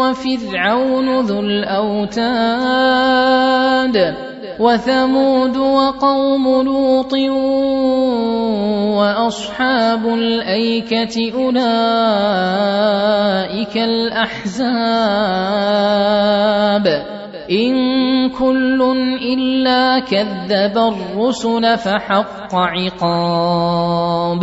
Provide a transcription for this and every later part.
وفرعون ذو الأوتاد وثمود وقوم لوط وأصحاب الأيكة أولئك الأحزاب. إن كل إلا كذب الرسل فحق عقاب.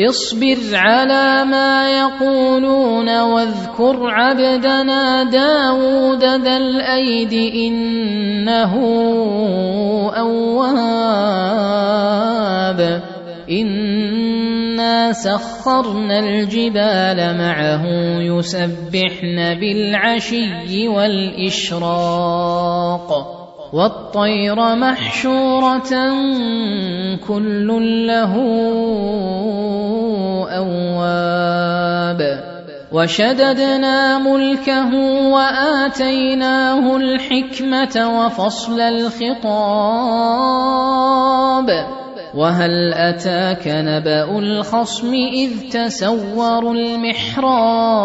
اصبر على ما يقولون واذكر عبدنا داود ذا الأيد إنه أواب. إنا سخرنا الجبال معه يسبحن بالعشي والإشراق. والطير محشورة كل له أواب. وشددنا ملكه وآتيناه الحكمة وفصل الخطاب. وهل أتاك نبأ الخصم إذ تسوروا المحراب؟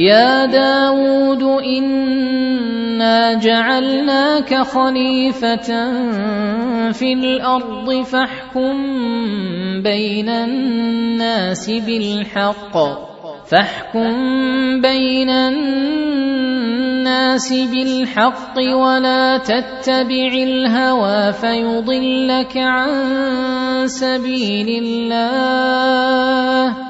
يا داود إنا جعلناك خليفة في الأرض فاحكم بين الناس بالحق. فاحكم بين الناس بالحق ولا تتبع الهوى فيضلك عن سبيل الله.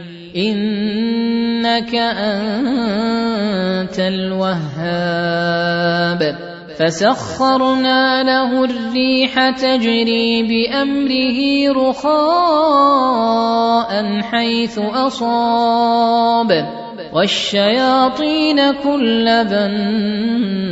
إنك أنت الوهاب. فسخرنا له الريح تجري بأمره رخاء حيث أصاب. والشياطين كل بناء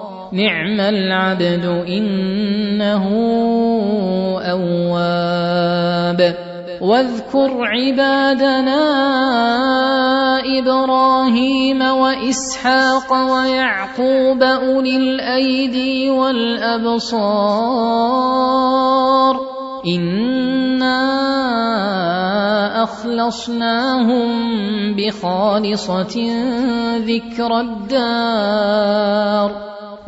نعم العبد إنه أواب. واذكر عبادنا إبراهيم وإسحاق ويعقوب أولي الأيدي والأبصار. إنا أخلصناهم بخالصة ذكر الدار.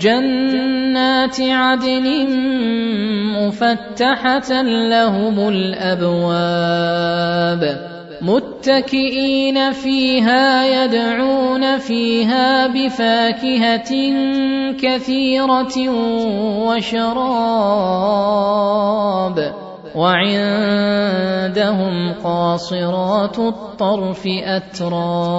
جنات عدن مفتحة لهم الأبواب متكئين فيها يدعون فيها بفاكهة كثيرة وشراب وعندهم قاصرات الطرف أتراب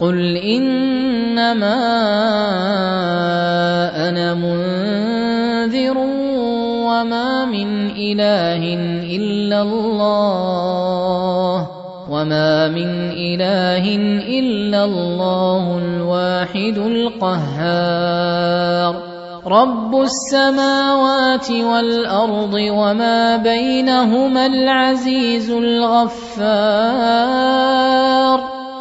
قل انما أنا منذر وما من اله الا الله وما من اله الا الله الواحد القهار رب السماوات والارض وما بينهما العزيز الغفار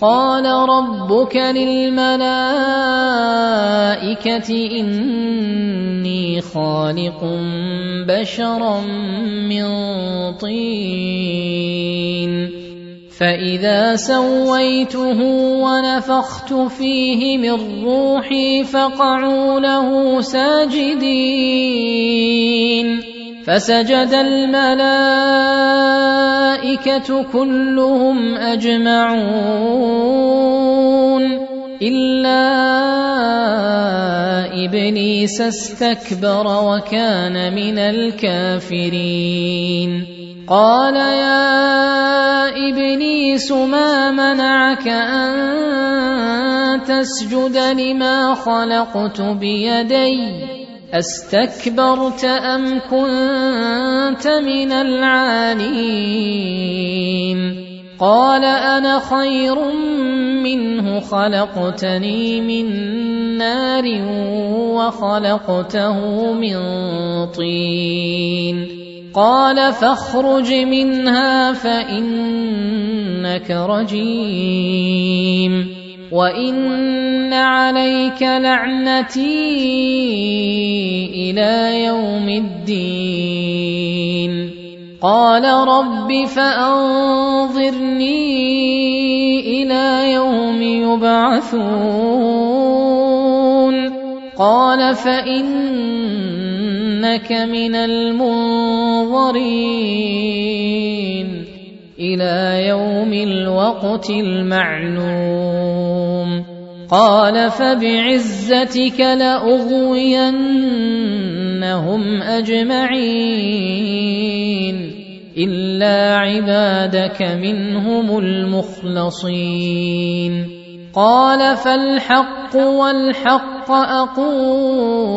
قال ربك للملائكة إني خالق بشرا من طين. فإذا سويته ونفخت فيه من روحي فقعوا له ساجدين. فسجد الملائكة كلهم أجمعون إلا إبليس استكبر وكان من الكافرين. قال يا إبليس ما منعك أن تسجد لما خلقت بيدي؟ أستكبرت أم كنت من العالين؟ قال أنا خير منه خلقتني من نار وخلقته من طين. قال فاخرج منها فإنك رجيم. وان عليك لعنتي إلى يوم الدين قال رب فانظرني إلى يوم يبعثون قال فانك من المنظرين إلى يوم الوقت المعلوم. قال فبعزتك لأغوينهم أجمعين إلا عبادك منهم المخلصين. قال فالحق والحق أقول